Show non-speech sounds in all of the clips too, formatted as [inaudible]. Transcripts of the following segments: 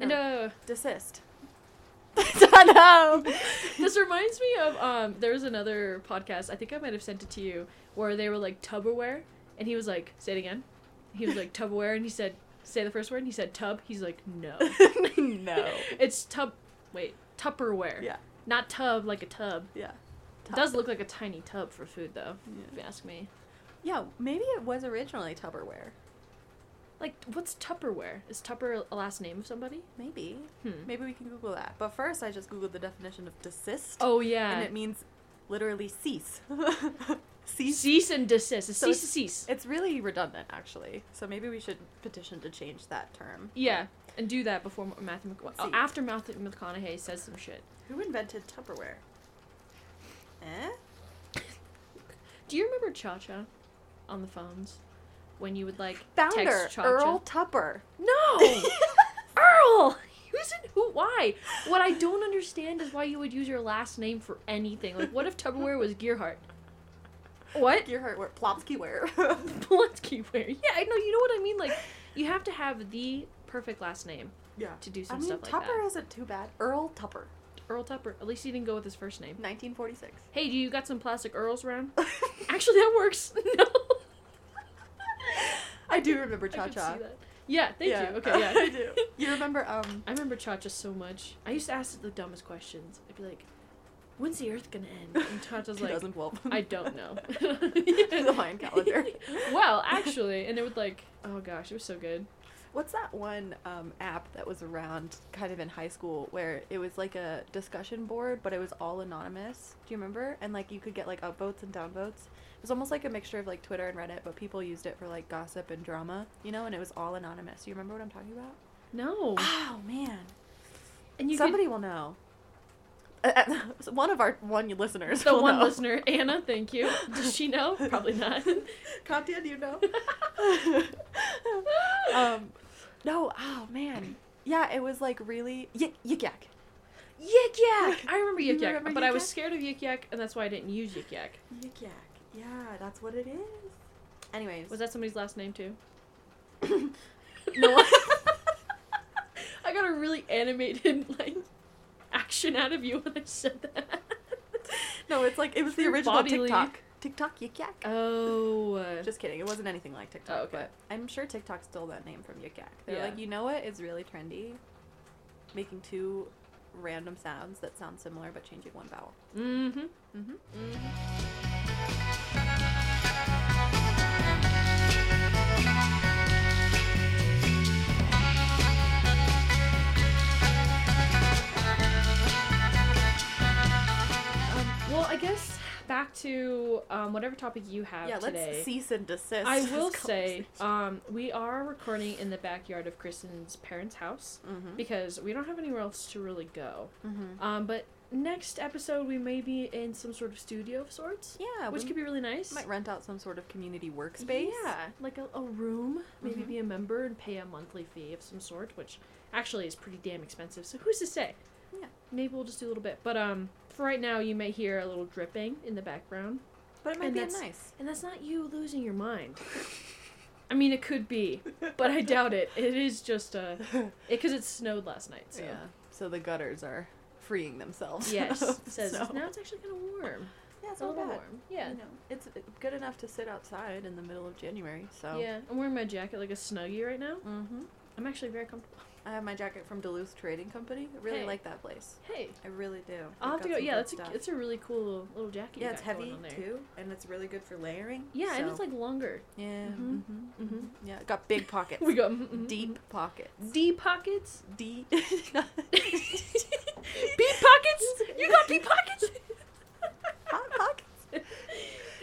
And uh, Desist. [laughs] no. [laughs] this reminds me of um. There was another podcast. I think I might have sent it to you where they were like Tupperware, and he was like, "Say it again." He was like Tupperware, and he said, "Say the first word." And he said Tub. He's like, "No, [laughs] no. it's tub. Wait, Tupperware. Yeah. not tub like a tub. Yeah. It does look like a tiny tub for food, though. If you ask me. Yeah, maybe it was originally Tupperware. Like, what's Tupperware? Is Tupper a last name of somebody? Maybe. Hmm. Maybe we can Google that. But first, I just Googled the definition of desist. Oh yeah. And it means literally cease. [laughs] cease. cease and desist. It's So cease it's- cease. It's really redundant, actually. So maybe we should petition to change that term. Yeah, and do that before Matthew Mc- See. after Matthew McConaughey says some shit. Who invented Tupperware? Eh? Do you remember Cha Cha on the phones when you would like Founder text Cha Cha? Earl Tupper. No, [laughs] Earl. Who's in who? Why? What I don't understand is why you would use your last name for anything. Like, what if Tupperware was Gearhart? What? Gearhart ware. Plopsky ware. Yeah, I know. You know what I mean? Like, you have to have the perfect last name yeah. to do I some mean, stuff like that. Tupper that. isn't too bad. Earl Tupper. Earl Tupper. At least he didn't go with his first name. 1946. Hey, do you got some plastic Earls around? [laughs] Actually, that works. [laughs] no. I do remember Cha Cha. Yeah, thank Yeah. you. [laughs] Okay, yeah. I do. You remember, um, [laughs] I remember Cha Cha so much. I used to ask the dumbest questions. I'd be like, "When's the Earth gonna end?" And [laughs] Cha Cha's like, 2012. "I don't know." In the Mayan calendar. well, actually, and it would like, oh gosh, it was so good. What's that one um, app that was around kind of in high school where it was like a discussion board, but it was all anonymous? Do you remember? And like you could get like upvotes and downvotes. It was almost like a mixture of like Twitter and Reddit, but people used it for like gossip and drama, you know, and it was all anonymous. Do you remember what I'm talking about? No, Oh man, and you somebody will know. [laughs] Uh, uh, one of our one listeners. could, the one know. listener, Anna. Thank you. Does she know? Probably not. [laughs] Katya, do you know? [laughs] um, no. Oh man. Yeah, it was like really yik yik yak. Yik yak. [laughs] I remember Yik Yak, but I was scared of Yik Yak, and that's why I didn't use Yik Yak. Yik yak. Yeah, that's what it is. Anyways, Was that somebody's last name too? [laughs] no? [laughs] I got a really animated like action out of you when I said that. no, it's like it was the original bodily- TikTok. TikTok yik yak. Oh. Just kidding. It wasn't anything like TikTok. Oh, okay. But I'm sure TikTok stole that name from Yik Yak. They're Yeah. like, you know what is really trendy? Making two random sounds that sound similar but changing one vowel. mm-hmm. Mm-hmm. Um, well, I guess back to um, whatever topic you have Yeah, today. let's cease and desist. I [laughs] will [laughs] say, um, we are recording in the backyard of Kristen's parents' house Mhm. because we don't have anywhere else to really go. Mhm. Um, but next episode we may be in some sort of studio of sorts, Yeah, which could be really nice. might rent out some sort of community workspace. Yeah, like a, a room. Maybe Mhm. be a member and pay a monthly fee of some sort, which actually is pretty damn expensive. So who's to say? Yeah. Maybe we'll just do a little bit. But um, for right now, you may hear a little dripping in the background, But it might And be nice. and that's not you losing your mind. I mean, it could be, but I doubt it. It is just uh, because it snowed last night. So Yeah. So the gutters are freeing themselves. [laughs] yes, it says snow. now it's actually kind of warm. Yeah, it's a not little bad. warm. Yeah. You know, it's good enough to sit outside in the middle of January. So. Yeah, I'm wearing my jacket like a snuggie right now. Mm-hmm. I'm actually very comfortable. I have my jacket from Duluth Trading Company. I really Hey. like that place. Hey, I really do. I'll have to go. Yeah, that's a, it's a really cool little jacket. yeah, it's heavy too, and it's really good for layering. Yeah, and it's like longer. yeah, Mhm. mm-hmm, Mhm. yeah, got big pockets. [laughs] We got mm, mm, deep pockets. mm. deep pockets. Deep. [laughs] [laughs] Beep pockets. You got deep pockets. Hot pockets.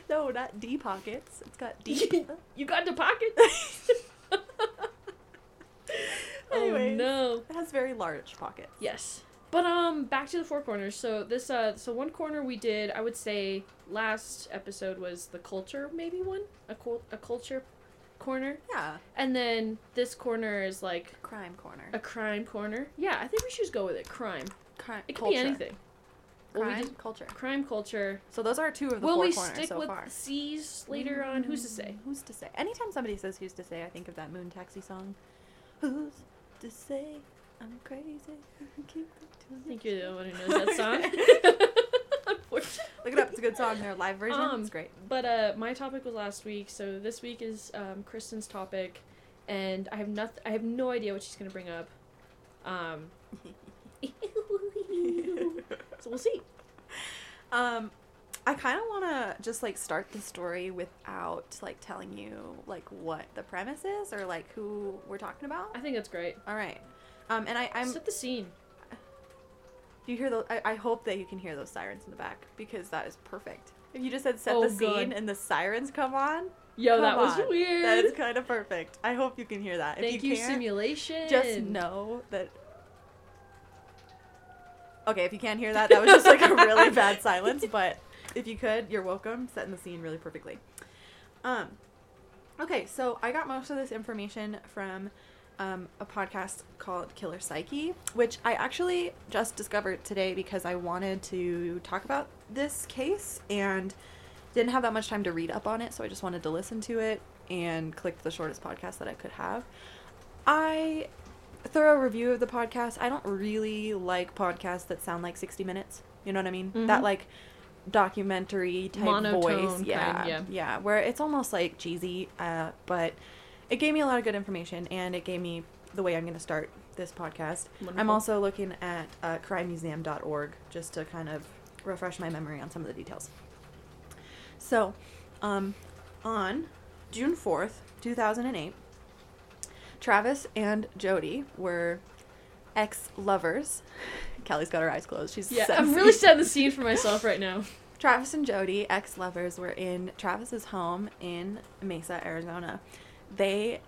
No, not deep pockets. It's got deep. you got the pockets. [laughs] oh no. It has very large pockets. Yes. But um back to the four corners. So this uh so one corner we did, I would say last episode was the culture maybe one? A cul- a culture corner. Yeah. And then this corner is like Crime corner. a crime corner. Yeah, I think we should just go with it. Crime. Crime. It could culture. be anything. Well, we Crime. culture. crime culture. So those are two of the Will four we corners stick so with far. C's later on? Who's to say? Mm, Who's to say? Anytime somebody says "Who's to say," I think of that Moon Taxi song. Who's to say? I'm crazy. [laughs] Keep I think you're the one who knows that song. [laughs] Look it up. It's a good song. Their live version. Um, it's great. But uh, my topic was last week, so this week is um, Kristen's topic, and I have nothing. I have no idea what she's gonna bring up. Um, [laughs] so we'll see. Um, I kind of want to just like start the story without like telling you like what the premise is or like who we're talking about. I think that's great. All right. Um, and I, I'm. Set the scene. Do you hear those? I, I hope that you can hear those sirens in the back because that is perfect. If you just said set Oh, the scene and the sirens come on, Yo, come that was on. weird. That is kind of perfect. I hope you can hear that. Thank if you, you, can't, simulation. just know that. Okay, if you can't hear that, that was just like a really [laughs] bad silence. But if you could, you're welcome. Setting the scene really perfectly. Um, okay, so I got most of this information from um, a podcast called Killer Psyche, which I actually just discovered today because I wanted to talk about this case and didn't have that much time to read up on it, so I just wanted to listen to it and clicked the shortest podcast that I could have. I thorough review of the podcast. I don't really like podcasts that sound like 60 minutes. You know what I mean? That Mhm. like documentary type Monotone voice. kind, Yeah, yeah. yeah. Where it's almost like cheesy, uh, but it gave me a lot of good information and it gave me the way I'm going to start this podcast. I'm also looking at uh, crimemuseum.org just to kind of refresh my memory on some of the details. So, um, on June 4th, 2008, Travis and Jodi were ex lovers. Kelly's got her eyes closed. She's Yeah, I'm really setting the scene for myself right now. Travis and Jodi, ex lovers, were in Travis's home in Mesa, Arizona. They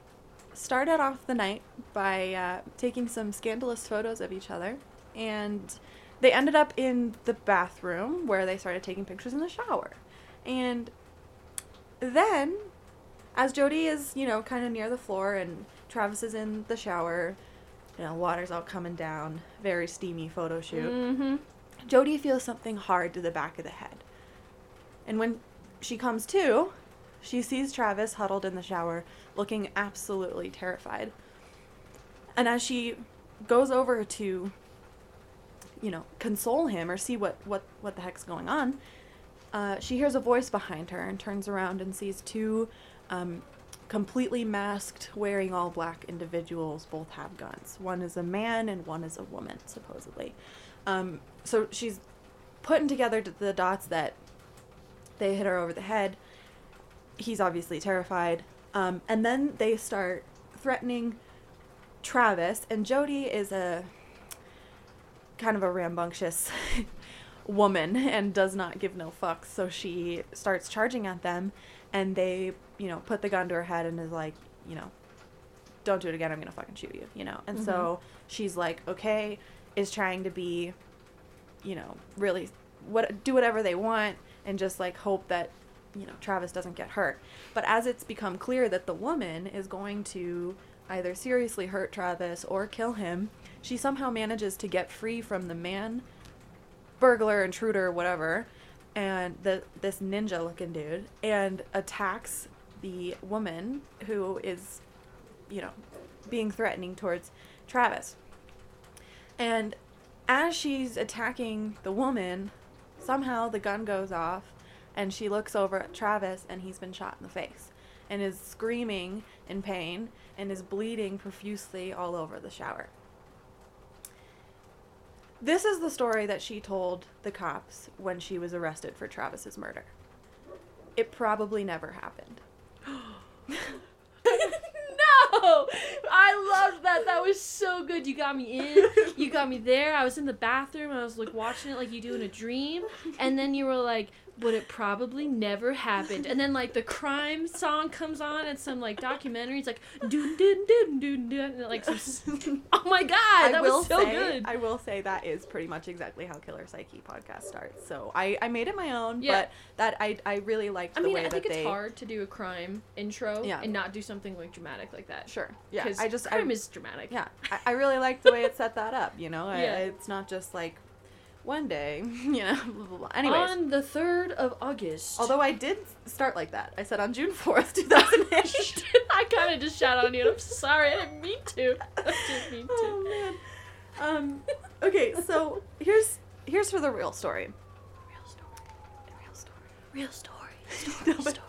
started off the night by uh, taking some scandalous photos of each other, and they ended up in the bathroom where they started taking pictures in the shower. And then, as Jodi is, you know, kind of near the floor and Travis is in the shower, you know, water's all coming down, very steamy photo shoot. Mm-hmm. Jodi feels something hard to the back of the head. And when she comes to, she sees Travis huddled in the shower, looking absolutely terrified. And as she goes over to, you know, console him or see what, what, what the heck's going on, uh, she hears a voice behind her and turns around and sees two um, completely masked, wearing all black individuals both have guns. One is a man and one is a woman, supposedly. Um, so she's putting together the dots that they hit her over the head. He's obviously terrified. Um, and then they start threatening Travis, and Jodi is a kind of a rambunctious [laughs] woman and does not give no fucks. So she starts charging at them, and they, you know, put the gun to her head and is like, you know, don't do it again. I'm gonna fucking shoot you, you know. And so mm-hmm. she's like, okay, is trying to be, you know, really what do whatever they want and just like hope that you know Travis doesn't get hurt. But as it's become clear that the woman is going to either seriously hurt Travis or kill him, she somehow manages to get free from the man, burglar, intruder, whatever, and the this ninja looking dude, and attacks the woman who is, you know, being threatening towards Travis. And as she's attacking the woman, somehow the gun goes off and she looks over at Travis and he's been shot in the face and is screaming in pain and is bleeding profusely all over the shower. This is the story that she told the cops when she was arrested for Travis's murder. It probably never happened. [laughs] no! I loved that. That was so good. You got me in. You got me there. I was in the bathroom. I was like watching it like you do in a dream. And then you were like, but it probably never happened. And then like the crime song comes on and some like documentary. It's like dun dun dun dun. And, like some, [laughs] oh my god, that was so say, good. I will say that is pretty much exactly how Killer Psyche podcast starts. So I, I made it my own, Yeah. but that I, I really liked I mean, way I think it's they hard to do a crime intro Yeah. and not do something like dramatic like that. Sure. Yeah. I just I, crime is dramatic. yeah. I, I really liked the way it set that up. You know, I, [laughs] Yeah. it's not just like one day. [laughs] You know. Blah, blah, blah. Anyways. On the third of August. Although I did start like that. I said on June 4th, [laughs] 2008. [laughs] I kind of just shot on you. and I'm sorry. I didn't mean to. I didn't mean to. oh man. Um, okay, so here's here's for the real story. Real story. Real story. Real story. No, Story. story.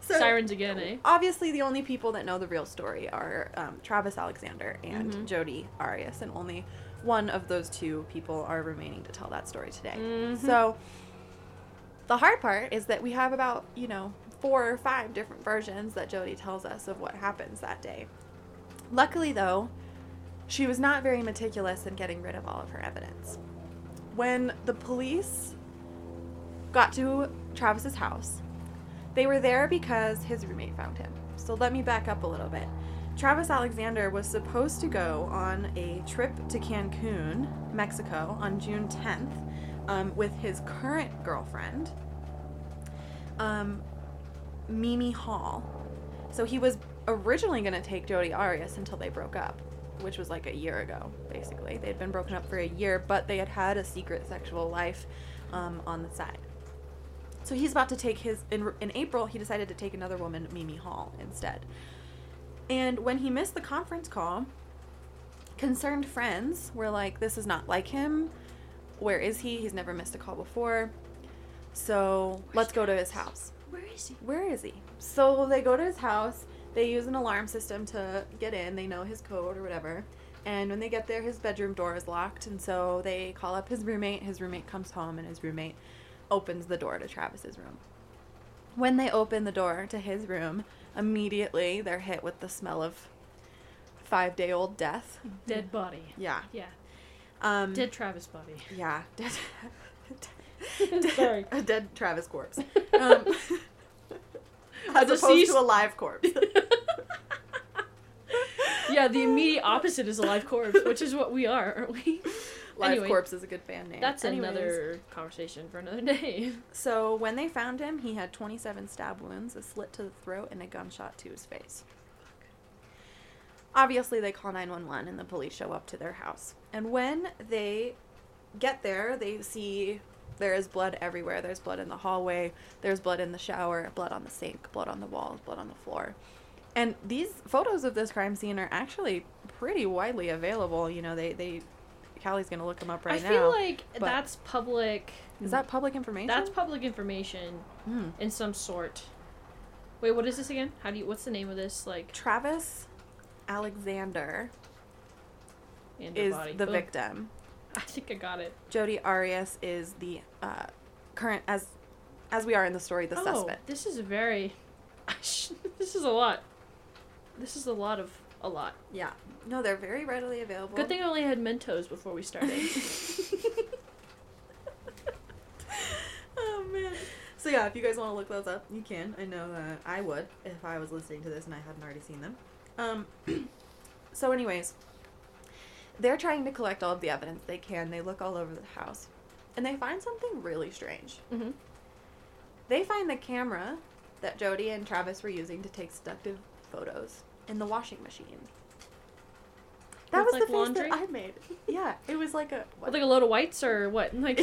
So Sirens again, eh? obviously the only people that know the real story are um, Travis Alexander and Mhm. Jodi Arias, and only one of those two people are remaining to tell that story today. Mhm. So the hard part is that we have about you know four or five different versions that Jodi tells us of what happens that day. Luckily, though, she was not very meticulous in getting rid of all of her evidence. When the police got to Travis's house, they were there because his roommate found him. So let me back up a little bit. Travis Alexander was supposed to go on a trip to Cancun, Mexico, on June 10th um, with his current girlfriend, um, Mimi Hall. So he was originally going to take Jodi Arias until they broke up, which was like a year ago, basically. They'd been broken up for a year, but they had had a secret sexual life um, on the side. So he's about to take his in, in April. He decided to take another woman, Mimi Hall, instead. And when he missed the conference call, concerned friends were like, "This is not like him. Where is he? He's never missed a call before. So let's go to his house. Where is he? Where is he? So they go to his house. They use an alarm system to get in. They know his code or whatever. And when they get there, his bedroom door is locked. And so they call up his roommate. His roommate comes home, and his roommate opens the door to Travis's room. When they open the door to his room, immediately they're hit with the smell of five day old death. Dead body. Yeah. Yeah. Um, Dead Travis body. Yeah. [laughs] Dead. Sorry. A dead Travis corpse. [laughs] Um, as opposed deceased- to a live corpse. [laughs] yeah, the immediate opposite is a live corpse, which is what we are, aren't we? Live Anyway, corpse is a good band name. That's Anyways, another conversation for another [laughs] day. So when they found him, he had 27 stab wounds, a slit to the throat, and a gunshot to his face. Obviously, they call 911 and the police show up to their house. And when they get there, they see there is blood everywhere. There's blood in the hallway, there's blood in the shower, blood on the sink, blood on the walls, blood on the floor. And these photos of this crime scene are actually pretty widely available. You know, they, they Callie's to look them up right now. I now. feel like that's public. is that public information? That's public information Hmm. in some sort. Wait, what is this again? How do you? What's the name of this? Like, Travis Alexander and is body. the Boom. victim. [laughs] I think I got it. Jodi Arias is the uh, current as as we are in the story, the oh, suspect. this is very. [laughs] this is a lot. This is a lot of a lot. Yeah. No, they're very readily available. Good thing I only had Mentos before we started. [laughs] [laughs] oh man. So yeah, if you guys want to look those up, you can. I know uh, I would if I was listening to this and I hadn't already seen them. Um. [clears throat] so, anyways, they're trying to collect all of the evidence they can. They look all over the house, and they find something really strange. mm-hmm. They find the camera that Jodi and Travis were using to take seductive photos in the washing machine. That was like, the face laundry? that I made. Yeah, it was like a. With like a load of whites or what? Like.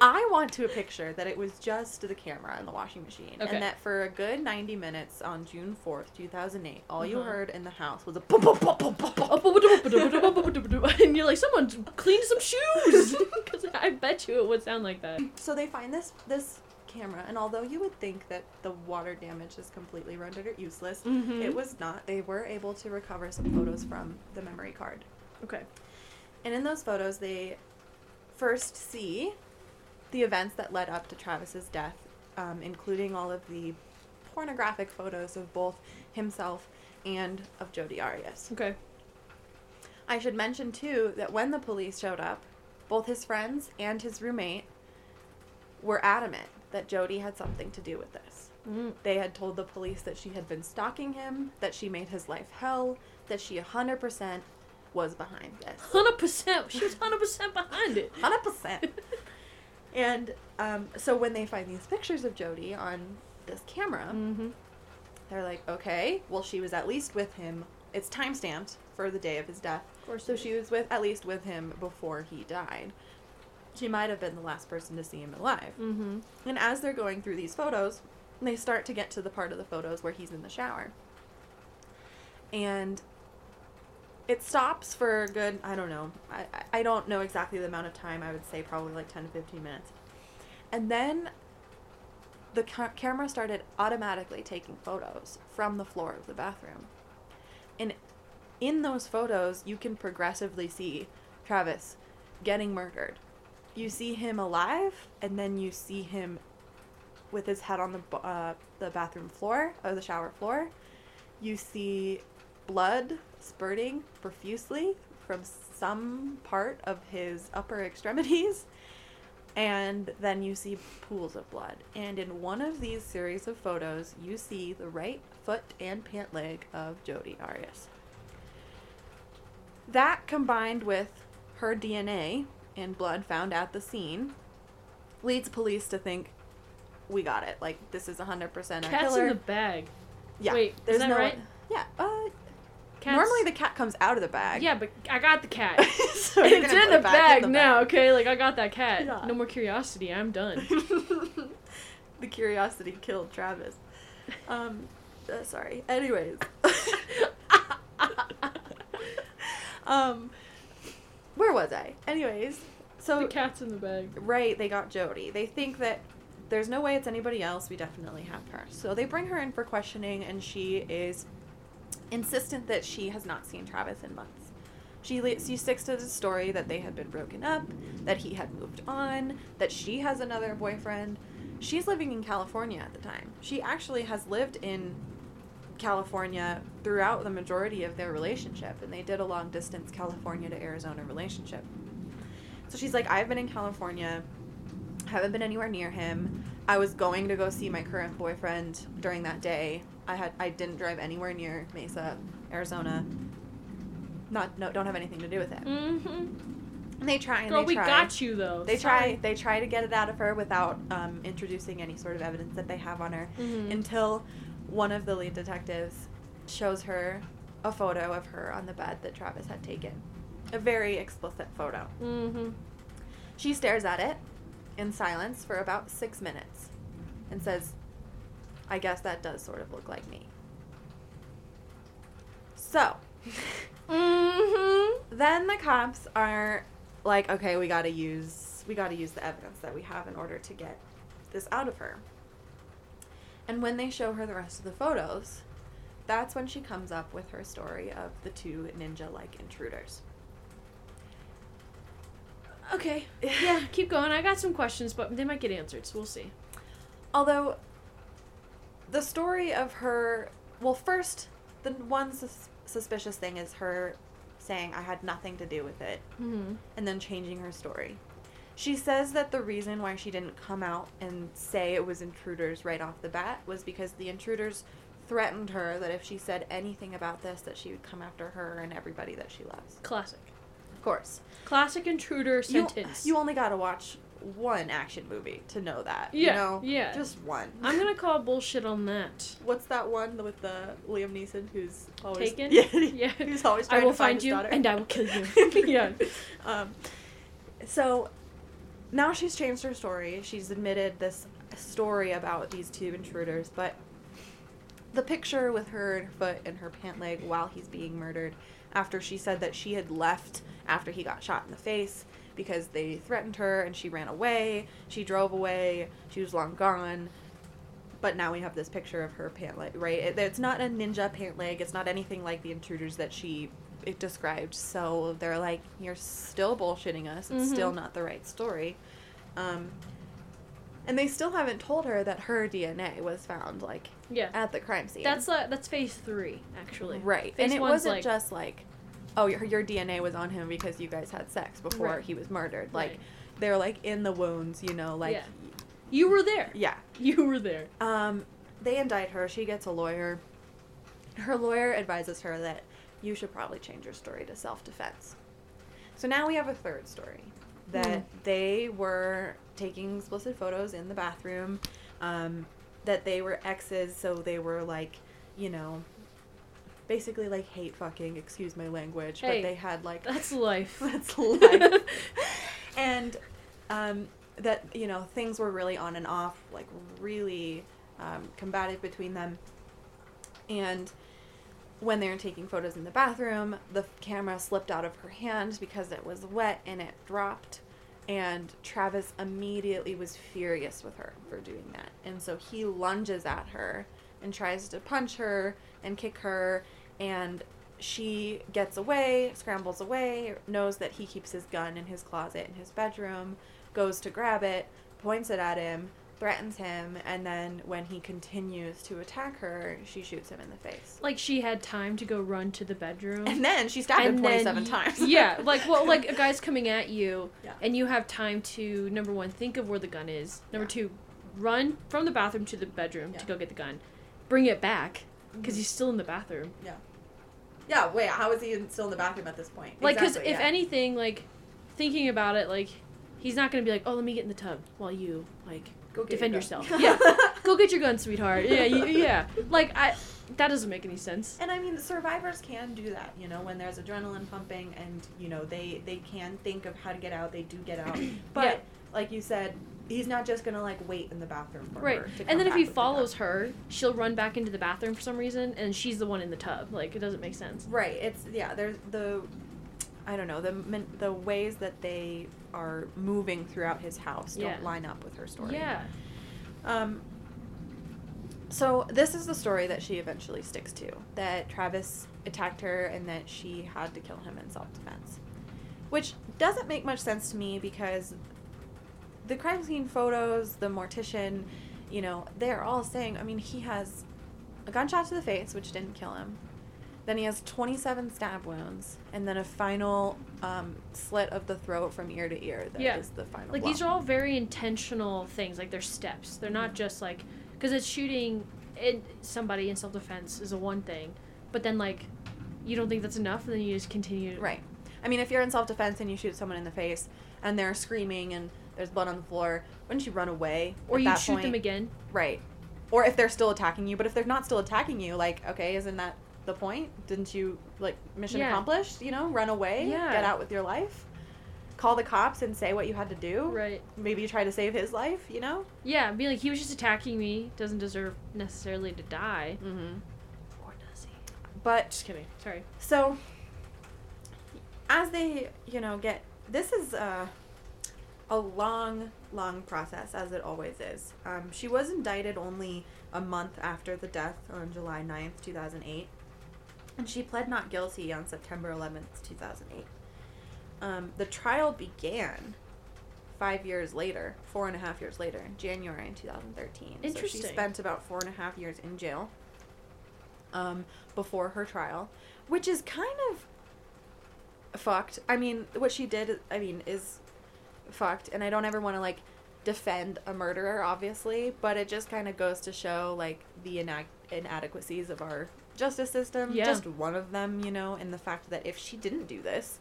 I want to a picture that it was just the camera in the washing machine, Okay. and that for a good ninety minutes on June fourth, two thousand eight, all you Uh-huh. heard in the house was a boom, boom, boom, boom, boom, boom. and you're like, someone cleaned some shoes. Because I bet you it would sound like that. So they find this this camera, and although you would think that the water damage is completely rendered it useless, Mhm. it was not. They were able to recover some photos from the memory card. Okay. And in those photos, they first see the events that led up to Travis's death, um, including all of the pornographic photos of both himself and of Jodi Arias. Okay. I should mention, too, that when the police showed up, both his friends and his roommate were adamant that Jodi had something to do with this. Mm. They had told the police that she had been stalking him, that she made his life hell, that she 100% was behind this. Hundred percent. She was hundred percent behind it. [laughs] hundred percent. And um, so when they find these pictures of Jodi on this camera, Mm-hmm. they're like, okay, well, she was at least with him. It's time stamped for the day of his death, Of course. so she was with at least with him before he died. She might have been the last person to see him alive. Mm-hmm. And as they're going through these photos, they start to get to the part of the photos where he's in the shower. And it stops for a good I don't know. I, I- don't know exactly the amount of time. I would say probably like 10 to 15 minutes. And then the ca- camera started automatically taking photos from the floor of the bathroom. And in those photos, you can progressively see Travis getting murdered. You see him alive, and then you see him with his head on the uh, the bathroom floor or the shower floor. You see blood spurting profusely from some part of his upper extremities. [laughs] And then you see pools of blood. And in one of these series of photos, you see the right foot and pant leg of Jodi Arias. That combined with her DNA and blood found at the scene leads police to think we got it. Like this is 100% our Cat's killer. in the bag. yeah. Wait, is there's that no right? Yeah. Uh, Cat's... normally the cat comes out of the bag. Yeah, but I got the cat. [laughs] so it's in the bag in the now, okay? Like I got that cat. Yeah. No more curiosity. I'm done. [laughs] the curiosity killed Travis. Um, uh, sorry. Anyways. [laughs] um, where was I? Anyways, so the cat's in the bag. right, they got Jodi. They think that there's no way it's anybody else. We definitely have her. So they bring her in for questioning, and she is insistent that she has not seen Travis in months. She, le- she sticks to the story that they had been broken up, that he had moved on, that she has another boyfriend. She's living in California at the time. She actually has lived in California throughout the majority of their relationship, and they did a long distance California to Arizona relationship. So she's like, I've been in California, haven't been anywhere near him. I was going to go see my current boyfriend during that day. I had I didn't drive anywhere near Mesa, Arizona. Not no, don't have anything to do with it. Mm-hmm. And they try and Girl, they we got you though. They Sorry. try. They try to get it out of her without um, introducing any sort of evidence that they have on her, Mhm. until one of the lead detectives shows her a photo of her on the bed that Travis had taken, a very explicit photo. Mm-hmm. She stares at it in silence for about six minutes, and says, "I guess that does sort of look like me." So. [laughs] Mm-hmm. then the cops are like okay we gotta use we gotta use the evidence that we have in order to get this out of her and when they show her the rest of the photos that's when she comes up with her story of the two ninja like intruders Okay. [laughs] Yeah, keep going. I got some questions, but they might get answered, so we'll see. although the story of her well first the one sus- suspicious thing is her saying i had nothing to do with it Mm-hmm. and then changing her story. She says that the reason why she didn't come out and say it was intruders right off the bat was because the intruders threatened her that if she said anything about this that she would come after her and everybody that she loves. Classic. Of course. Classic intruder sentence. you only got to watch one action movie to know that. Yeah, You know? yeah. Just one. I'm gonna call bullshit on that. What's that one with the Liam Neeson who's always Taken? [laughs] Yeah, Yeah. Who's always I trying will to find, find you daughter. and I will kill you. [laughs] yeah. Um, so now she's changed her story. She's admitted this story about these two intruders, but the picture with her foot and her pant leg while he's being murdered, after she said that she had left after he got shot in the face because they threatened her and she ran away. She drove away. She was long gone. But now we have this picture of her pant leg, right? It, it's not a ninja pant leg. It's not anything like the intruders that she it described. So they're like, you're still bullshitting us. It's still Mhm. not the right story. Um, and they still haven't told her that her DNA was found, like, Yeah. at the crime scene. That's uh, that's phase three, actually. right. Phase and it wasn't like, just like, oh, your, your DNA was on him because you guys had sex before Right. he was murdered. Like, Right. they're like in the wounds, you know, like, Yeah. you were there. yeah. You were there. Um, they indict her. She gets a lawyer. Her lawyer advises her that you should probably change your story to self defense. So now we have a third story that Hmm. they were taking explicit photos in the bathroom, um, that they were exes, so they were like, you know, basically like hate fucking, excuse my language, Hey, but they had like That's life. [laughs] that's life. [laughs] and um, that you know things were really on and off, like really um, combative between them. And when they were taking photos in the bathroom, the camera slipped out of her hand because it was wet and it dropped. And Travis immediately was furious with her for doing that. And so he lunges at her and tries to punch her and kick her. And she gets away, scrambles away, knows that he keeps his gun in his closet in his bedroom, goes to grab it, points it at him, threatens him, and then when he continues to attack her, she shoots him in the face. Like she had time to go run to the bedroom. And then she stabbed him And then 27 y- times. yeah, [laughs] like well, like a guy's coming at you, Yeah. and you have time to number one think of where the gun is. Number Yeah. two, run from the bathroom to the bedroom Yeah. to go get the gun, bring it back because Mhm. he's still in the bathroom. Yeah, Yeah. wait, how is he in- still in the bathroom at this point? Like, because Exactly, if anything, like thinking about it, like he's not gonna be like, oh, let me get in the tub while you like Go defend your yourself. [laughs] yeah, go get your gun, sweetheart. Yeah, you, yeah. Like I, that doesn't make any sense. And I mean, survivors can do that. You know, when there's adrenaline pumping, and you know they they can think of how to get out. They do get out. [coughs] But Yeah. like you said, he's not just gonna like wait in the bathroom for Right. her. To And then if he follows her, she'll run back into the bathroom for some reason, and she's the one in the tub. Like it doesn't make sense. right? It's yeah. There's the I don't know the the ways that they are moving throughout his house Yeah. don't line up with her story. Yeah. Um, so this is the story that she eventually sticks to that Travis attacked her and that she had to kill him in self-defense, which doesn't make much sense to me because the crime scene photos, the mortician, you know, they're all saying. I mean, he has a gunshot to the face, which didn't kill him. Then he has 27 stab wounds, and then a final um, slit of the throat from ear to ear. That is Yeah. the final. Like blow. these are all very intentional things. Like they're steps. They're not just like because it's shooting in somebody in self defense is a one thing, but then like you don't think that's enough, and then you just continue. Right. I mean, if you're in self defense and you shoot someone in the face and they're screaming and there's blood on the floor, wouldn't you run away? Or you shoot them again. Right. Or if they're still attacking you, but if they're not still attacking you, like, okay, isn't that the point? Didn't you like mission Yeah. accomplished? You know, run away, Yeah. get out with your life, call the cops and say what you had to do. Right. Maybe try to save his life. You know. Yeah. Be like he was just attacking me. Doesn't deserve necessarily to die. Mm-hmm. Or does he? But Just kidding. Sorry. So, as they, you know, get this is a, a long, long process, as it always is. Um, she was indicted only a month after the death on July 9th, 2008, and she pled not guilty on September 11th, 2008. Um, the trial began five years later, four and a half years later, January in 2013. So she spent about four and a half years in jail um, before her trial, which is kind of fucked. I mean, what she did, I mean, is fucked, and I don't ever want to like defend a murderer, obviously, but it just kind of goes to show like the inac- inadequacies of our justice system. Yeah. Just one of them, you know, and the fact that if she didn't do this,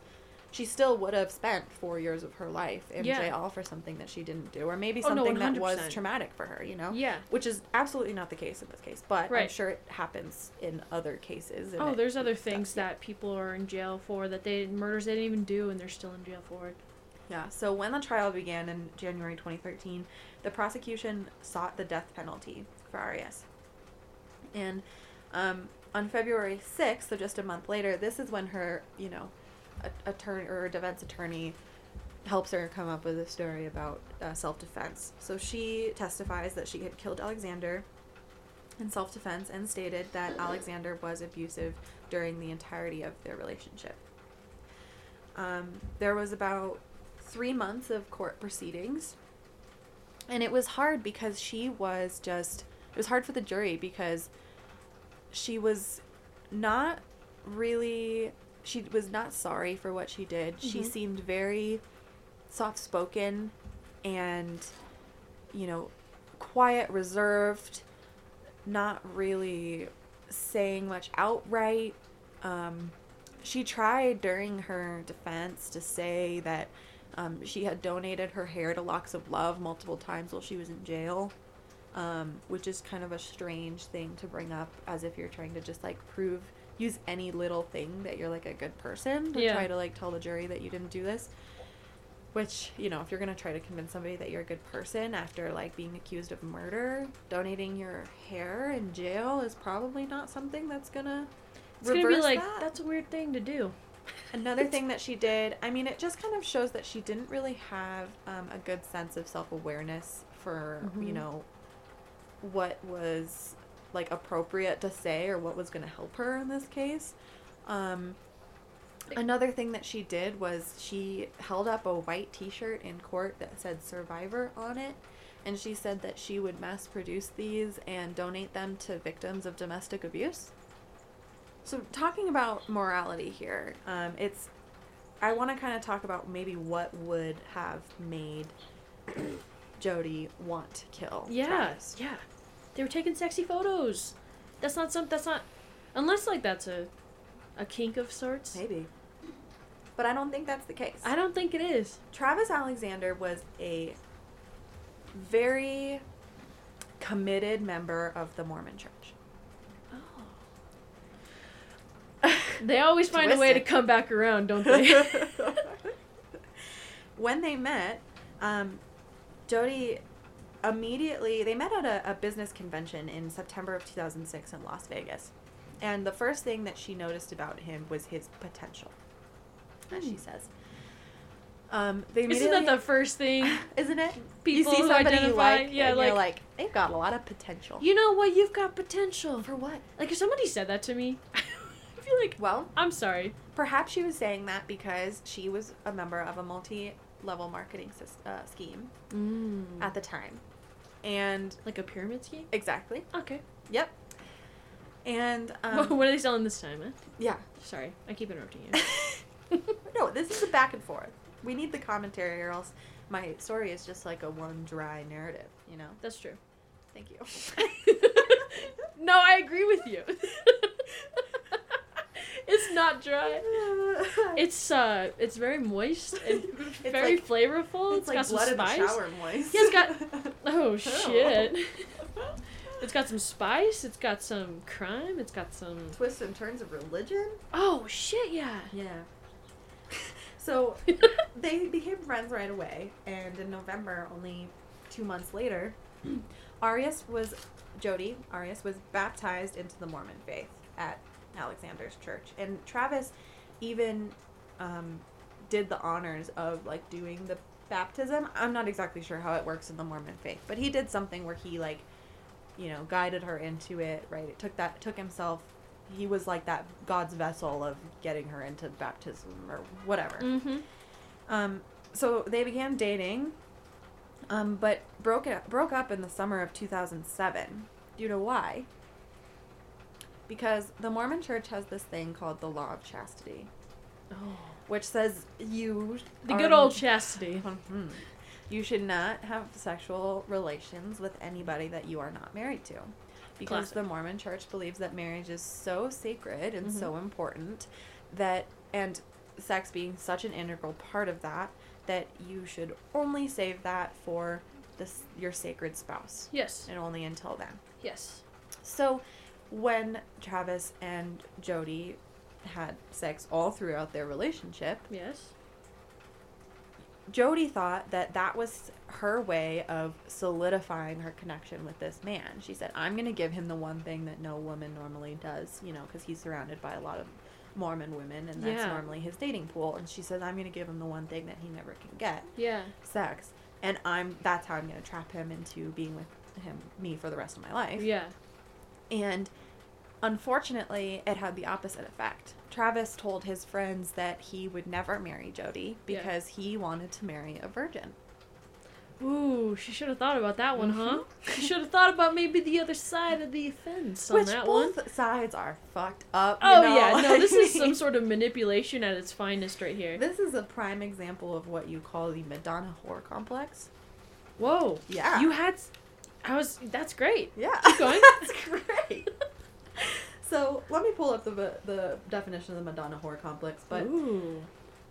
she still would have spent four years of her life in Yeah. jail for something that she didn't do, or maybe Oh, no, something that was traumatic for her, you know? Yeah. Which is absolutely not the case in this case, but I'm sure it happens in other cases. Oh, it- there's other things that people are in jail for that they murders they didn't even do, and they're still in jail for it. Yeah, so when the trial began in January 2013, the prosecution sought the death penalty for Arias. And um, on February 6th, so just a month later, this is when her, you know, attorney or defense attorney helps her come up with a story about uh, self defense. So she testifies that she had killed Alexander in self defense and stated that Alexander was abusive during the entirety of their relationship. Um, there was about three months of court proceedings. And it was hard because she was just, it was hard for the jury because she was not really, she was not sorry for what she did. She Mhm. seemed very soft spoken and, you know, quiet, reserved, not really saying much outright. Um, she tried during her defense to say that um, she had donated her hair to Locks of Love multiple times while she was in jail, um, which is kind of a strange thing to bring up as if you're trying to just like prove, use any little thing that you're like a good person to Yeah. try to like tell the jury that you didn't do this. Which, you know, if you're going to try to convince somebody that you're a good person after like being accused of murder, donating your hair in jail is probably not something that's going to It's gonna be reverse like that. that's a weird thing to do. Another [laughs] thing that she did, I mean, it just kind of shows that she didn't really have um, a good sense of self awareness for, you Mhm. know, what was like appropriate to say or what was going to help her in this case. Um, another thing that she did was she held up a white t shirt in court that said survivor on it. And she said that she would mass produce these and donate them to victims of domestic abuse. So, talking about morality here, um, it's. I want to kind of talk about maybe what would have made Jodi want to kill. Yeah, Travis. yeah. They were taking sexy photos. That's not some. That's not, unless like that's a, a kink of sorts. Maybe. But I don't think that's the case. I don't think it is. Travis Alexander was a very committed member of the Mormon Church. Oh. [laughs] they always find a way to come back around, don't they? [laughs] [laughs] when they met, um, Jodi immediately they met at a, a business convention in September of 2006 in Las Vegas, and the first thing that she noticed about him was his potential, as she Hmm. says. Um, they Isn't that the first thing? [laughs] isn't it? People you see somebody you identify- like, yeah, and like- you're like they've got a lot of potential. You know what? You've got potential. For what? Like if somebody said that to me, [laughs] I feel like Well, I'm sorry. perhaps she was saying that because she was a member of a multi-level marketing sys- uh, scheme Mm. at the time, and like a pyramid scheme. exactly, Okay. yep. And [laughs] what um, are they selling this time? Eh? yeah, Sorry, I keep interrupting you. [laughs] no, this is a back and forth. We need the commentary, or else my story is just like a one dry narrative. You know. That's true. Thank you. [laughs] no, I agree with you. It's not dry. [laughs] It's uh, it's very moist and It's [laughs] very like- flavorful. it's like got some blood in the spice. shower moist. Yeah, it's got- [laughs] Oh shit! it's got some spice. It's got some crime. It's got some. twists and turns of religion. Oh shit! Yeah. Yeah. So they became friends right away, and in November, only two months later, [clears throat] Arias was Jodi Arias was baptized into the Mormon faith at Alexander's church, and Travis even um, did the honors of like doing the baptism. I'm not exactly sure how it works in the Mormon faith, but he did something where he like, you know, guided her into it. Right? It took that took himself. He was like that God's vessel of getting her into baptism or whatever. Mm-hmm. Um, so they began dating, um, but broke it, broke up in the summer of 2007. Do you know why? Because the Mormon Church has this thing called the Law of Chastity, Oh. which says you The good old chastity. Mhm. You should not have sexual relations with anybody that you are not married to. Because Classic. the Mormon church believes that marriage is so sacred and Mhm. so important that, and sex being such an integral part of that, that you should only save that for this, your sacred spouse Yes. and only until then. Yes. So, when Travis and Jodi had sex all throughout their relationship, Yes. Jodi thought that that was her way of solidifying her connection with this man. She said, I'm going to give him the one thing that no woman normally does, you know, because he's surrounded by a lot of Mormon women, and that's Yeah. normally his dating pool. And she says, I'm going to give him the one thing that he never can get Yeah. sex. And I'm that's how I'm going to trap him into being with him, me, for the rest of my life. Yeah. And unfortunately, it had the opposite effect. Travis told his friends that he would never marry Jodi Yeah. because he wanted to marry a virgin. Ooh, she should have thought about that one, huh? Mhm. She should have thought about maybe the other side of the offense on Which that one. both sides are fucked up. Oh know? yeah, no, this [laughs] is some sort of manipulation at its finest right here. This is a prime example of what you call the Madonna whore complex. Whoa. Yeah. You had. I was. That's great. Yeah. Keep going. [laughs] That's great. so let me pull up the the definition of the Madonna whore complex, but Ooh.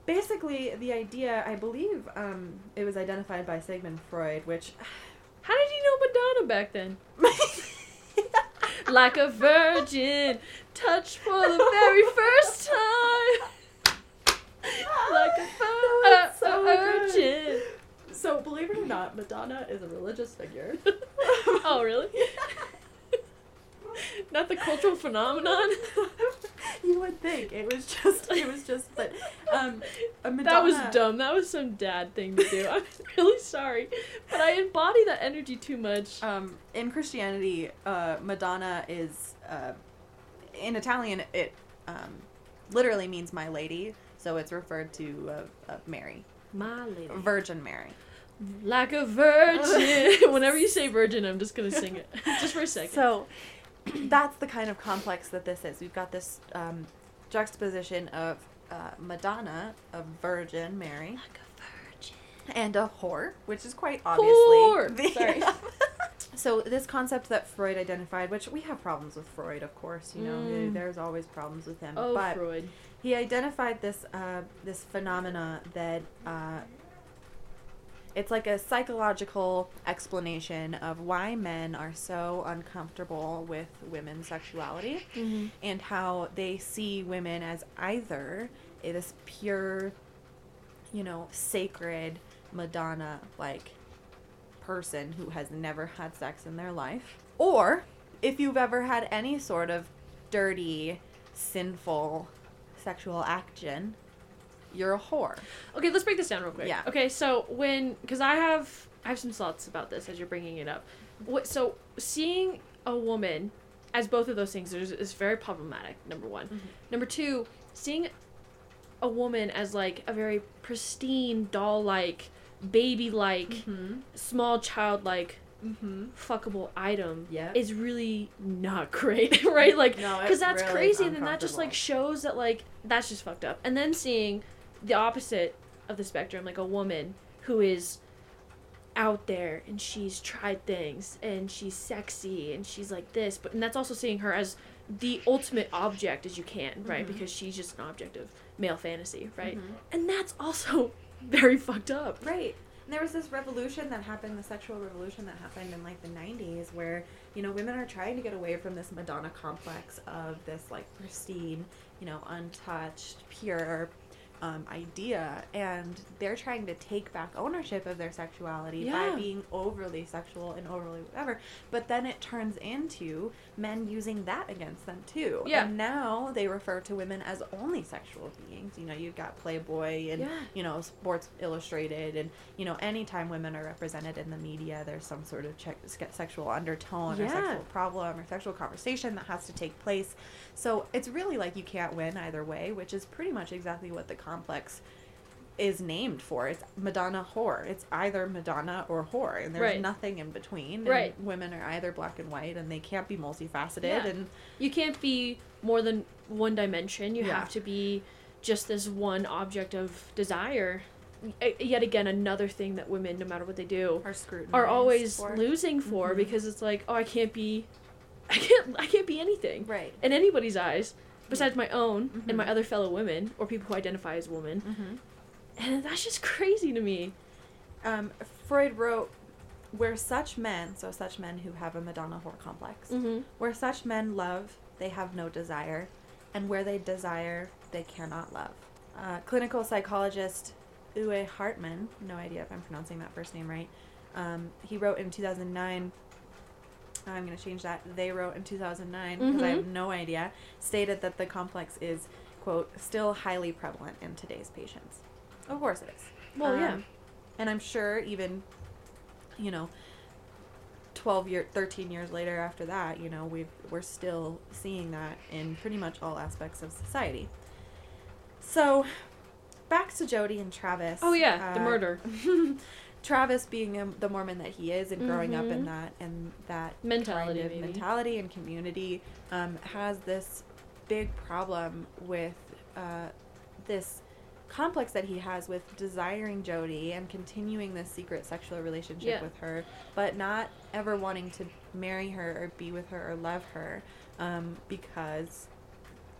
basically the idea, I believe, um, it was identified by Sigmund Freud, which. How did you know Madonna back then? [laughs] Like a virgin, touched for the very first time. [laughs] Like a vir- That's so virgin. So believe it or not, Madonna is a religious figure. [laughs] oh really? [laughs] Not the cultural phenomenon. [laughs] you would think it was just it was just but um a Madonna, That was dumb. That was some dad thing to do. I'm really sorry, but I embody that energy too much. Um, in Christianity, uh, Madonna is uh, in Italian. It um, literally means "my lady," so it's referred to uh, uh, Mary, My lady. Virgin Mary. Like a virgin. [laughs] Whenever you say virgin, I'm just gonna sing it, [laughs] just for a second. So [clears throat] that's the kind of complex that this is. We've got this um, juxtaposition of uh, Madonna, a Virgin Mary, like a virgin. and a whore, which is quite obviously. Whore! the- Sorry. [laughs] so this concept that Freud identified, which we have problems with Freud, of course. You know, Mm. there's always problems with him. Oh, but Freud. he identified this uh, this phenomena that uh, it's like a psychological explanation of why men are so uncomfortable with women's sexuality Mm-hmm. and how they see women as either this pure, you know, sacred Madonna like person who has never had sex in their life, or if you've ever had any sort of dirty, sinful sexual action, you're a whore. Okay, let's break this down real quick. Yeah. Okay, so when, because I have, I have some thoughts about this as you're bringing it up. What? So seeing a woman as both of those things is, is very problematic. Number one. Mhm. Number two, seeing a woman as like a very pristine, doll-like, baby-like, Mm-hmm. small child-like, Mm-hmm. fuckable item Yeah. is really not [laughs] great, right? Like, No, because it's that's really crazy, and then that just like shows that like that's just fucked up. And then seeing the opposite of the spectrum, like a woman who is out there and she's tried things and she's sexy and she's like this, but and that's also seeing her as the ultimate object as you can, right? Mhm. Because she's just an object of male fantasy, right? Mhm. And that's also [laughs] very fucked up. Right. And there was this revolution that happened, the sexual revolution that happened in like the 90s, where, you know, women are trying to get away from this Madonna complex of this like pristine, you know, untouched, pure um, idea. And they're trying to take back ownership of their sexuality Yeah. by being overly sexual and overly whatever. But then it turns into men using that against them too. Yeah. And now they refer to women as only sexual beings. You know, you've got Playboy and Yeah. you know, Sports Illustrated, and you know, anytime women are represented in the media, there's some sort of check, sexual undertone or sexual problem or sexual conversation that has to take place. So it's really like you can't win either way, which is pretty much exactly what the complex is named for. It's Madonna whore. It's either Madonna or whore, and there's Right. nothing in between. and Right. women are either black and white, and they can't be multifaceted. Yeah. And You can't be more than one dimension. You Yeah. have to be just this one object of desire. Yet again, another thing that women, no matter what they do, are scrutinized are always for. losing for Mhm. because it's like, oh, I can't be, [laughs] I can't, I can't be anything right. in anybody's eyes besides my own and my Mhm. other fellow women or people who identify as women, Mm-hmm. and that's just crazy to me. um, Freud wrote, "Where such men, so such men who have a Madonna whore complex, Mm-hmm. where such men love, they have no desire, and where they desire, they cannot love." Uh, clinical psychologist Uwe Hartmann, no idea if I'm pronouncing that first name right, um, he wrote in 2009. I'm going to change that. They wrote in 2009 because I have Mhm. no idea. Stated that the complex is quote still highly prevalent in today's patients. Of course it is. Well, yeah. Um, And I'm sure even, you know, 12 year 13 years later after that, you know, we we're still seeing that in pretty much all aspects of society. So, back to Jodi and Travis. Oh yeah, the uh, murder [laughs] Travis being um, the Mormon that he is and growing up in Mhm. that and that mentality. kind of mentality and community um, has this big problem with uh, this complex that he has with desiring Jodi and continuing this secret sexual relationship Yeah. with her, but not ever wanting to marry her or be with her or love her um, because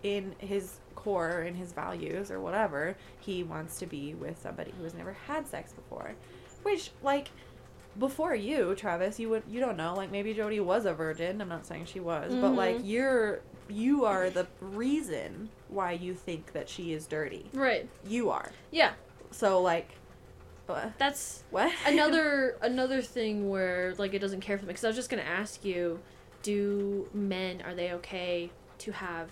in his core, in his values or whatever, he wants to be with somebody who has never had sex before. Which, like, before you, Travis, you would you don't know. Like maybe Jodi was a virgin. I'm not saying she was, but mm-hmm. like you're you are the reason why you think that she is dirty. Right. You are. Yeah. So like, what? That's What? another [laughs] another thing where like it doesn't care for me because I was just gonna ask you, do men are they okay to have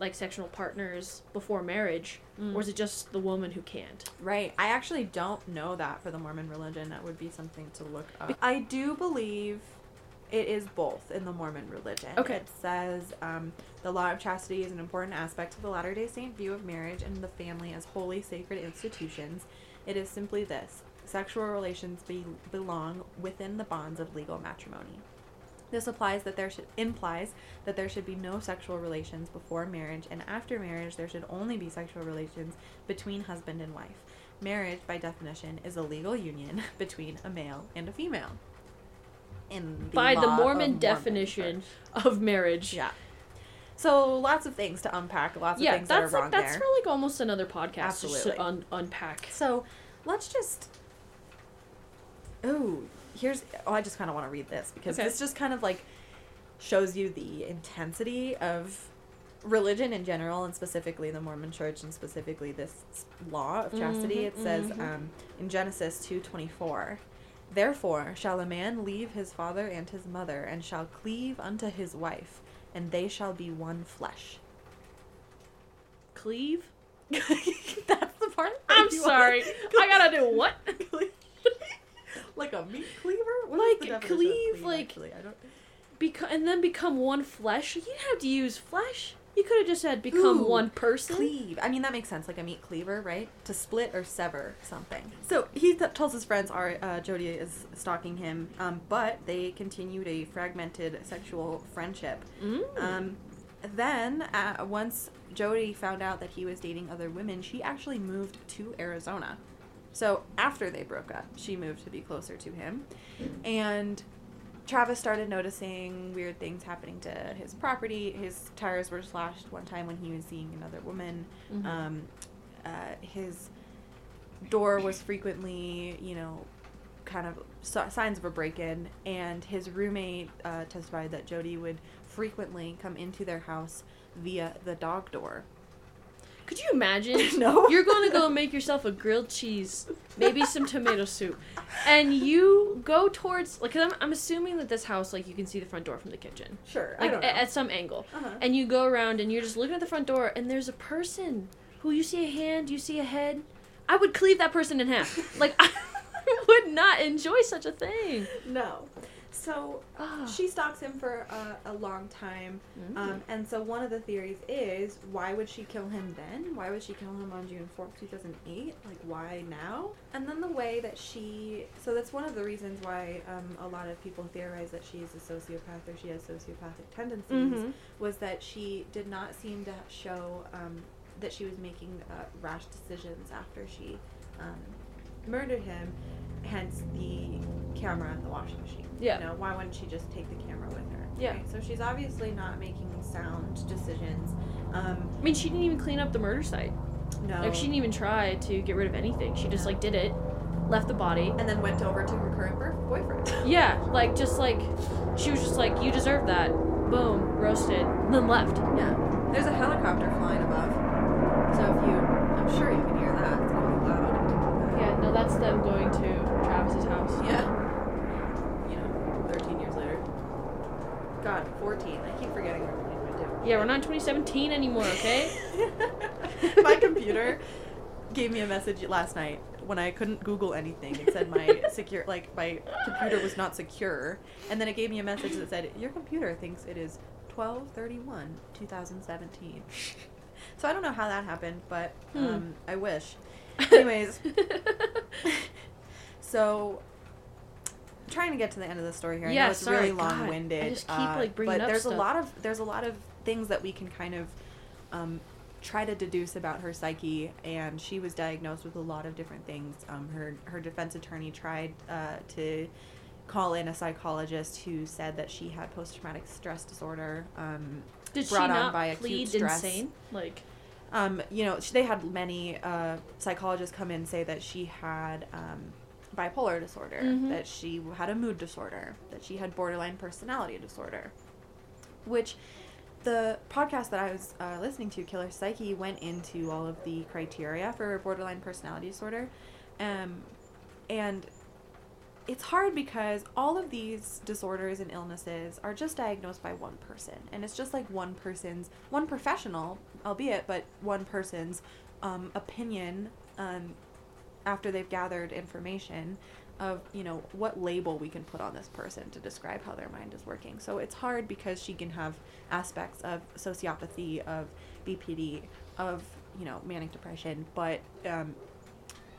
like sexual partners before marriage, Mm. or is it just the woman who can't? Right. I actually don't know that for the Mormon religion. That would be something to look up. I do believe it is both in the Mormon religion. Okay. It says um, the law of chastity is an important aspect of the Latter day Saint view of marriage and the family as holy, sacred institutions. It is simply this sexual relations be- belong within the bonds of legal matrimony. This applies that there should implies that there should be no sexual relations before marriage, and after marriage there should only be sexual relations between husband and wife. Marriage, by definition, is a legal union [laughs] between a male and a female. In By the of Mormon definition of marriage. Yeah. So lots of things to unpack. Lots of yeah, things that are that's wrong like that's there. for like almost another podcast Absolutely. to un- unpack. So let's just. Oh, here's. Oh, I just kind of want to read this because Okay. this just kind of like shows you the intensity of religion in general and specifically the Mormon church and specifically this law of chastity. Mhm, it says mhm. um, in Genesis 2:24, "Therefore shall a man leave his father and his mother and shall cleave unto his wife, and they shall be one flesh." Cleave? [laughs] That's the part. I'm sorry. [laughs] I gotta do what? [laughs] like a meat cleaver? What Like, the definition of cleave, cleave, like- actually? I don't. Beca- and then become one flesh? You didn't have to use flesh. You could have just said become Ooh, one person. Cleave. I mean, that makes sense. Like a meat cleaver, right? To split or sever something. So he th- tells his friends, "Our uh, Jodi is stalking him," um, but they continued a fragmented sexual friendship. Mm. Um, then, uh, once Jodi found out that he was dating other women, she actually moved to Arizona. So after they broke up, she moved to be closer to him. And Travis started noticing weird things happening to his property. His tires were slashed one time when he was seeing another woman. Mhm. Um, uh, his door was frequently, you know, kind of so- signs of a break-in, and his roommate uh, testified that Jodi would frequently come into their house via the dog door. Could you imagine? [laughs] No. You're going to go make yourself a grilled cheese, maybe some tomato soup, and you go towards like 'cause I'm, I'm assuming that this house like you can see the front door from the kitchen, Sure, like a- at some angle, Uh-huh. and you go around and you're just looking at the front door and there's a person who you see a hand, you see a head. I would cleave that person in half. Like [laughs] I would not enjoy such a thing. no. So Ah. she stalks him for a, a long time. Mm. Um, and so one of the theories is why would she kill him then? Why would she kill him on June 4th, 2008? Like, why now? And then the way that she. So that's one of the reasons why um, a lot of people theorize that she is a sociopath or she has sociopathic tendencies Mhm. was that she did not seem to show um, that she was making uh, rash decisions after she um, murdered him, hence the camera and the washing machine. Yeah. You know, why wouldn't she just take the camera with her? Yeah. Right? So she's obviously not making sound decisions. Um, I mean, she didn't even clean up the murder site. no. Like she didn't even try to get rid of anything. She just No. like did it, left the body. and then went over to her current boyfriend. [laughs] Yeah, like just like she was just like you deserve that. Boom, roasted, and then left. Yeah. There's a helicopter flying above. So if you, I'm sure you can hear that. It's probably That's them going to Travis's house. Yeah. You know, 13 years later. God, 14. I keep forgetting we're 22. Yeah, we're not in 2017 anymore, okay? [laughs] my computer gave me a message last night when I couldn't Google anything. It said my [laughs] secure, like my computer was not secure, and then it gave me a message that said your computer thinks it is 1231 2017. [laughs] So I don't know how that happened, but Hmm. um, I wish. Anyways, [laughs] so I'm trying to get to the end of the story here. I Yeah, know it's sorry, really long-winded. I just keep, uh, like, bringing but up there's a lot of there's a lot of things that we can kind of um, try to deduce about her psyche, and she was diagnosed with a lot of different things. Um, her her defense attorney tried uh, to call in a psychologist who said that she had post traumatic stress disorder. Um, Did she brought on not by acute plead stress. insane? Like, um, you know, they had many uh, psychologists come in and say that she had um, bipolar disorder, Mhm. that she had a mood disorder, that she had borderline personality disorder, which the podcast that I was uh, listening to, Killer Psyche, went into all of the criteria for borderline personality disorder, um, and it's hard because all of these disorders and illnesses are just diagnosed by one person. And it's just like one person's one professional albeit but one person's um, opinion um, after they've gathered information of you know what label we can put on this person to describe how their mind is working. So it's hard because she can have aspects of sociopathy of bpd of you know manic depression but um,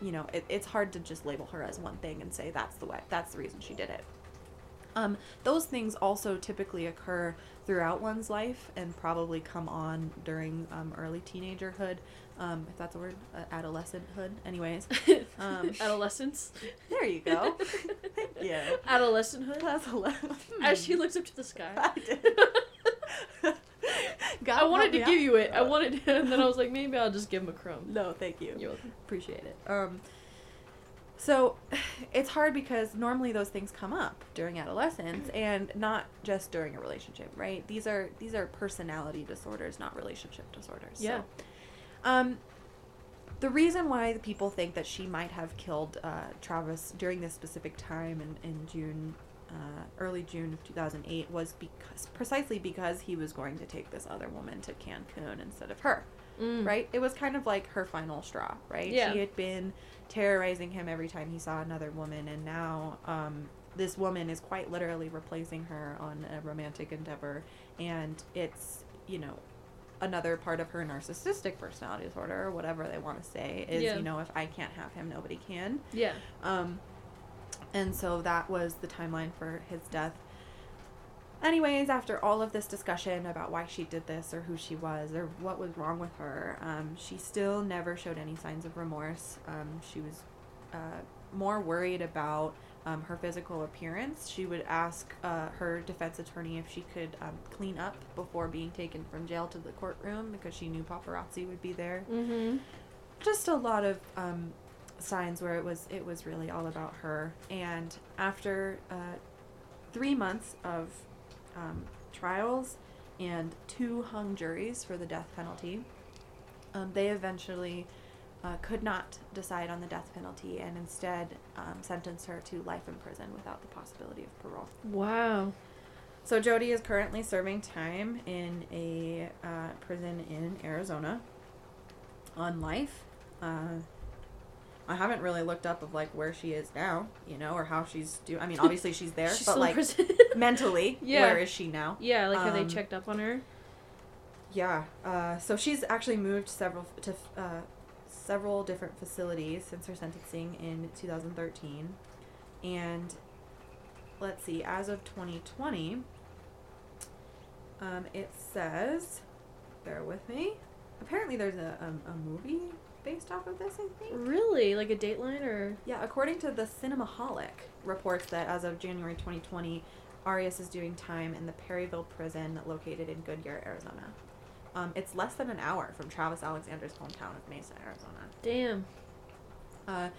you know, it, it's hard to just label her as one thing and say that's the way, that's the reason she did it. Um, those things also typically occur throughout one's life and probably come on during um, early teenagerhood, um, if that's a word, uh, adolescenthood. Anyways, [laughs] um, Adolescence. there you go. [laughs] You. Adolescenthood. That's a le- As she looks up to the sky. [laughs] I did. God I wanted to give out. you it. I wanted, [laughs] and then I was like, maybe I'll just give him a crumb. No, thank you. Welcome. appreciate it. Um, so [sighs] it's hard because normally those things come up during adolescence and not just during a relationship, right? These are these are personality disorders, not relationship disorders. Yeah. So, um, the reason why the people think that she might have killed uh, Travis during this specific time in, in June, uh, early June of 2008, was because precisely because he was going to take this other woman to Cancun instead of her Mm. right? It was kind of like her final straw, right? Yeah. She had been terrorizing him every time he saw another woman, and now um, this woman is quite literally replacing her on a romantic endeavor, and it's you know another part of her narcissistic personality disorder or whatever they want to say is Yeah. you know if I can't have him, nobody can. Yeah. Um, and so that was the timeline for his death. Anyways, after all of this discussion about why she did this or who she was or what was wrong with her, um, she still never showed any signs of remorse. Um, she was uh, more worried about um, her physical appearance. She would ask uh, her defense attorney if she could um, clean up before being taken from jail to the courtroom because she knew paparazzi would be there Mm-hmm. just a lot of um, signs where it was it was really all about her. And after uh, three months of um, trials and two hung juries for the death penalty, um, they eventually uh, could not decide on the death penalty and instead um, sentenced her to life in prison without the possibility of parole. Wow. So Jodi is currently serving time in a uh, prison in Arizona on life. Uh, I haven't really looked up of like where she is now, you know, or how she's do. I mean, [laughs] obviously she's there, She's but like [laughs] mentally, Yeah. where is she now? yeah, like have they Um, checked up on her? Yeah. Uh, so she's actually moved several to uh, several different facilities since her sentencing in 2013, and let's see, as of 2020, um, it says, bear with me. Apparently, there's a um, a movie based off of this. I think. Really? Like a Dateline or? Yeah, according to the Cinemaholic, reports that as of January 2020, Arias is doing time in the Perryville prison located in Goodyear, Arizona. Um, it's less than an hour from Travis Alexander's hometown of Mesa, Arizona. Damn. Uh,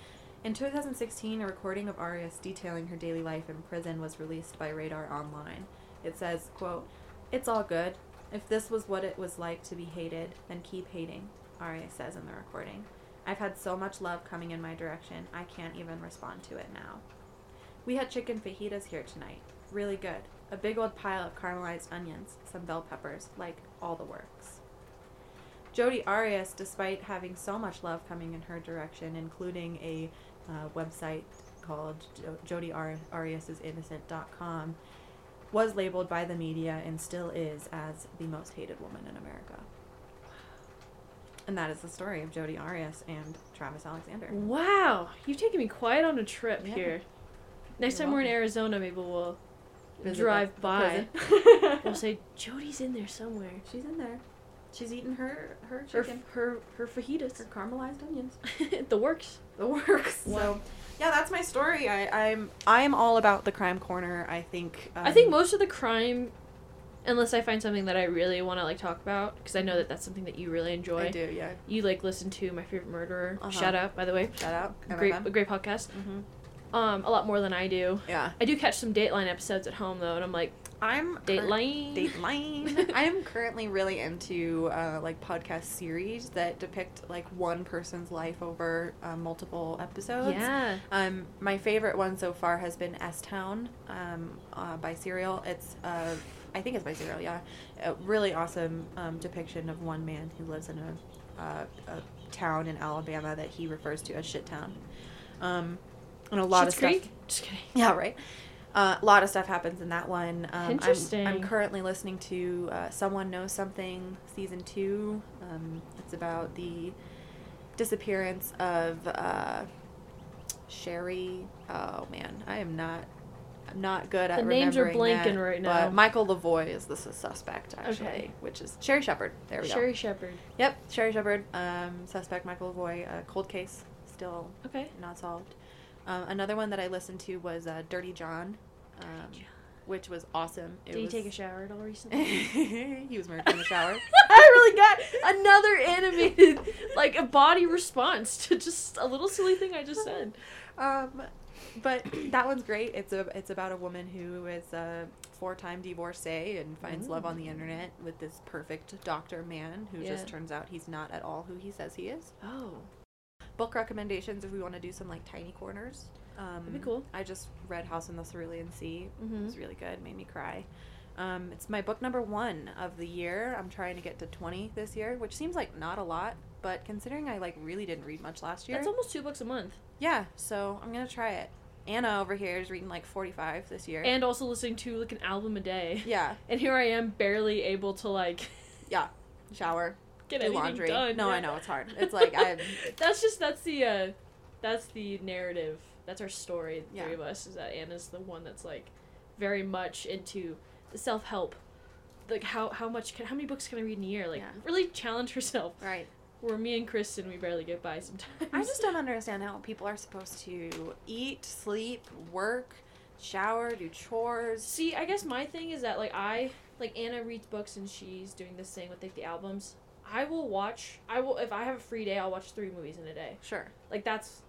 in 2016, a recording of Arias detailing her daily life in prison was released by Radar Online. It says, quote, It's all good. If this was what it was like to be hated, then keep hating, Arias says in the recording. I've had so much love coming in my direction, I can't even respond to it now. We had chicken fajitas here tonight. Really good. A big old pile of caramelized onions, some bell peppers, like all the works. Jodi Arias, despite having so much love coming in her direction, including a uh, website called jo- JodiAriasIsInnocent.com, was labeled by the media and still is as the most hated woman in America. And that is the story of Jodi Arias and Travis Alexander. Wow. You've taken me quite on a trip Yeah. here. Next You're time we're in. Arizona, maybe we'll Visit drive by. [laughs] we'll say Jodi's in there somewhere. She's in there. She's eating her her Her chicken, her her fajitas. her caramelized onions. [laughs] the works. the works. Wow. So, yeah, that's my story. I, I'm I'm all about the crime corner. I think. Um, I think most of the crime, unless I find something that I really want to like talk about, because I know that that's something that you really enjoy. I do. Yeah. You like listen to my favorite murderer. Uh-huh. Shout out, by the way. Shout out. Great, a great podcast. Mm-hmm. Um, a lot more than I do. Yeah. I do catch some Dateline episodes at home though, and I'm like, I'm cur- Dateline. Dateline. [laughs] I'm currently really into uh, like podcast series that depict like one person's life over uh, multiple episodes. Yeah. Um, my favorite one so far has been S Town um, uh, by Serial. It's uh, I think it's by Serial. Yeah, a really awesome um, depiction of one man who lives in a, uh, a town in Alabama that he refers to as shit town. Um, and a lot Schitt's of stuff. Creek? Just kidding. [laughs] Yeah, right. Uh, a lot of stuff happens in that one. Um, I'm- Interesting. I'm, currently listening to uh, Someone Knows Something, season two. Um, it's about the disappearance of uh, Sherry. Oh man, I am not. I'm not good at The names are blanking that, right now. But Michael Lavoie is the sus- suspect, actually, Okay. which is Sherry Sheppard. There we go. Sherry Sheppard. Yep, Sherry Sheppard. Um, suspect Michael Lavoie. Uh, cold case, still Okay. not solved. Um, another one that I listened to was uh, Dirty John, um, which was awesome. It Did he was- take a shower at all recently? [laughs] he was murdered in the shower. [laughs] I really got another animated, like a body response to just a little silly thing I just said. [laughs] Um, but that one's great. It's a it's about a woman who is a four time divorcee and finds love on the internet with this perfect doctor man who just turns out he's not at all who he says he is. Oh. Book recommendations if we want to do some like tiny corners. Um, be cool. I just read House in the Cerulean Sea. It Mhm. was really good. Made me cry. Um, it's my book number one of the year. I'm trying to get to 20 this year, which seems like not a lot, but considering I like really didn't read much last year. That's almost two books a month. Yeah, so I'm gonna try it. Anna over here is reading like 45 this year. And also listening to like an album a day. yeah, [laughs] And here I am barely able to like [laughs] yeah. Shower, get do laundry. done. no. I know it's hard. It's like I. [laughs] that's just that's the uh that's the narrative. That's our story, the Yeah. three of us, is that Anna's the one that's like very much into the self help. Like how how much can how many books can I read in a year? Like Yeah. really challenge herself. Right. Where me and Kristen we barely get by sometimes. I just don't [laughs] understand how people are supposed to eat, sleep, work, shower, do chores. See, I guess my thing is that like I like Anna reads books and she's doing this thing with like the albums. I will watch. I will if I have a free day. I'll watch three movies in a day. Sure. Like that's,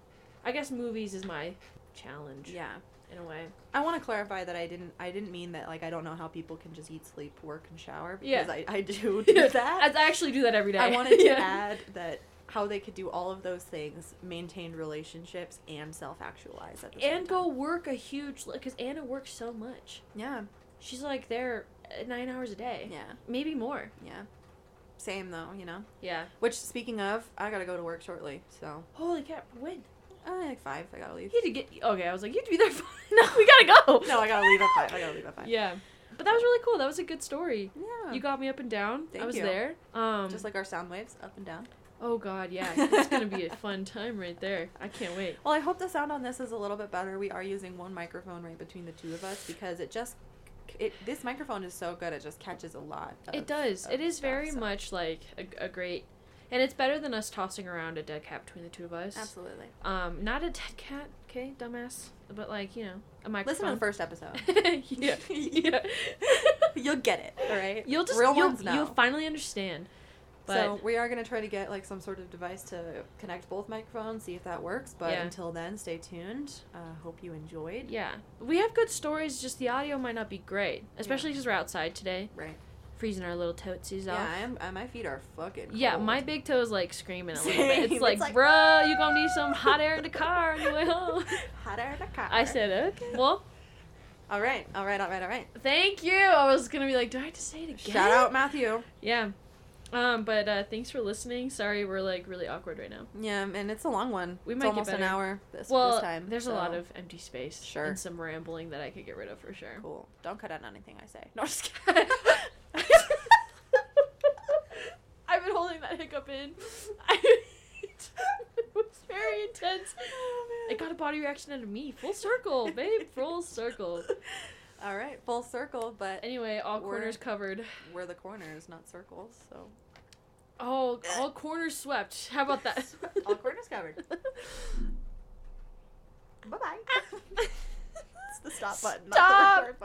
I guess movies is my challenge. Yeah. In a way. I want to clarify that I didn't. I didn't mean that. Like I don't know how people can just eat, sleep, work, and shower because Yeah. I, I do [laughs] do that. I, I actually do that every day. I wanted to [laughs] Yeah. add that how they could do all of those things, maintain relationships, and self-actualize at the same And go work a huge because Anna works so much. Yeah. She's like there uh, nine hours a day. Yeah. Maybe more. Yeah. Same though, you know. Yeah. Which speaking of, I gotta go to work shortly, so Holy crap! When? Uh, like five. I gotta leave. You had to get. Okay, I was like, you have to be there. For, [laughs] no, we gotta go. [laughs] No, I gotta leave at five. I gotta leave at five. Yeah. But that was really cool. That was a good story. Yeah. You got me up and down. Thank I was you. there. Um. just like our sound waves up and down. Oh God, yeah. [laughs] It's gonna be a fun time right there. I can't wait. Well, I hope the sound on this is a little bit better. We are using one microphone right between the two of us because it just it this microphone is so good it just catches a lot. Of, It does. It is stuff, very so- much like a, a great, and it's better than us tossing around a dead cat between the two of us. Absolutely. Um, not a dead cat, okay, dumbass, but like you know, a microphone. Listen to the first episode. [laughs] yeah, yeah. [laughs] You'll get it, all right? You'll just real you'll, you'll finally understand. But so we are gonna try to get like some sort of device to connect both microphones, see if that works. But Yeah. until then, stay tuned. Uh, hope you enjoyed. yeah, we have good stories. Just the audio might not be great, especially because we're outside today, Right. Freezing our little toesies Yeah, off. Am. Uh, my feet are fucking. Yeah, my big toe is like screaming a little bit. It's [laughs] It's like, like, bruh, you gonna need some hot air in the car on way home. hot air in the car. I said, okay. Well, All right. All right. All right. All right. thank you. I was gonna be like, do I have to say it again? Shout out Matthew. Yeah. Um, but uh, thanks for listening. Sorry, we're like really awkward right now. Yeah, and it's a long one. We it's might get almost an hour this, well, this time. there's a lot of empty space. Sure. And some rambling that I could get rid of for sure. cool. Don't cut out anything I say. No, just [laughs] kidding. I've been holding that hiccup in. [laughs] [laughs] It was very intense. Oh, it got a body reaction out of me. Full circle, babe. Full circle. [laughs] All right, full circle, but Anyway, all corners covered. we're the corners, not circles. So Oh, all corners swept. How about that? all corners covered. Bye bye. it's the stop button. not the Stop.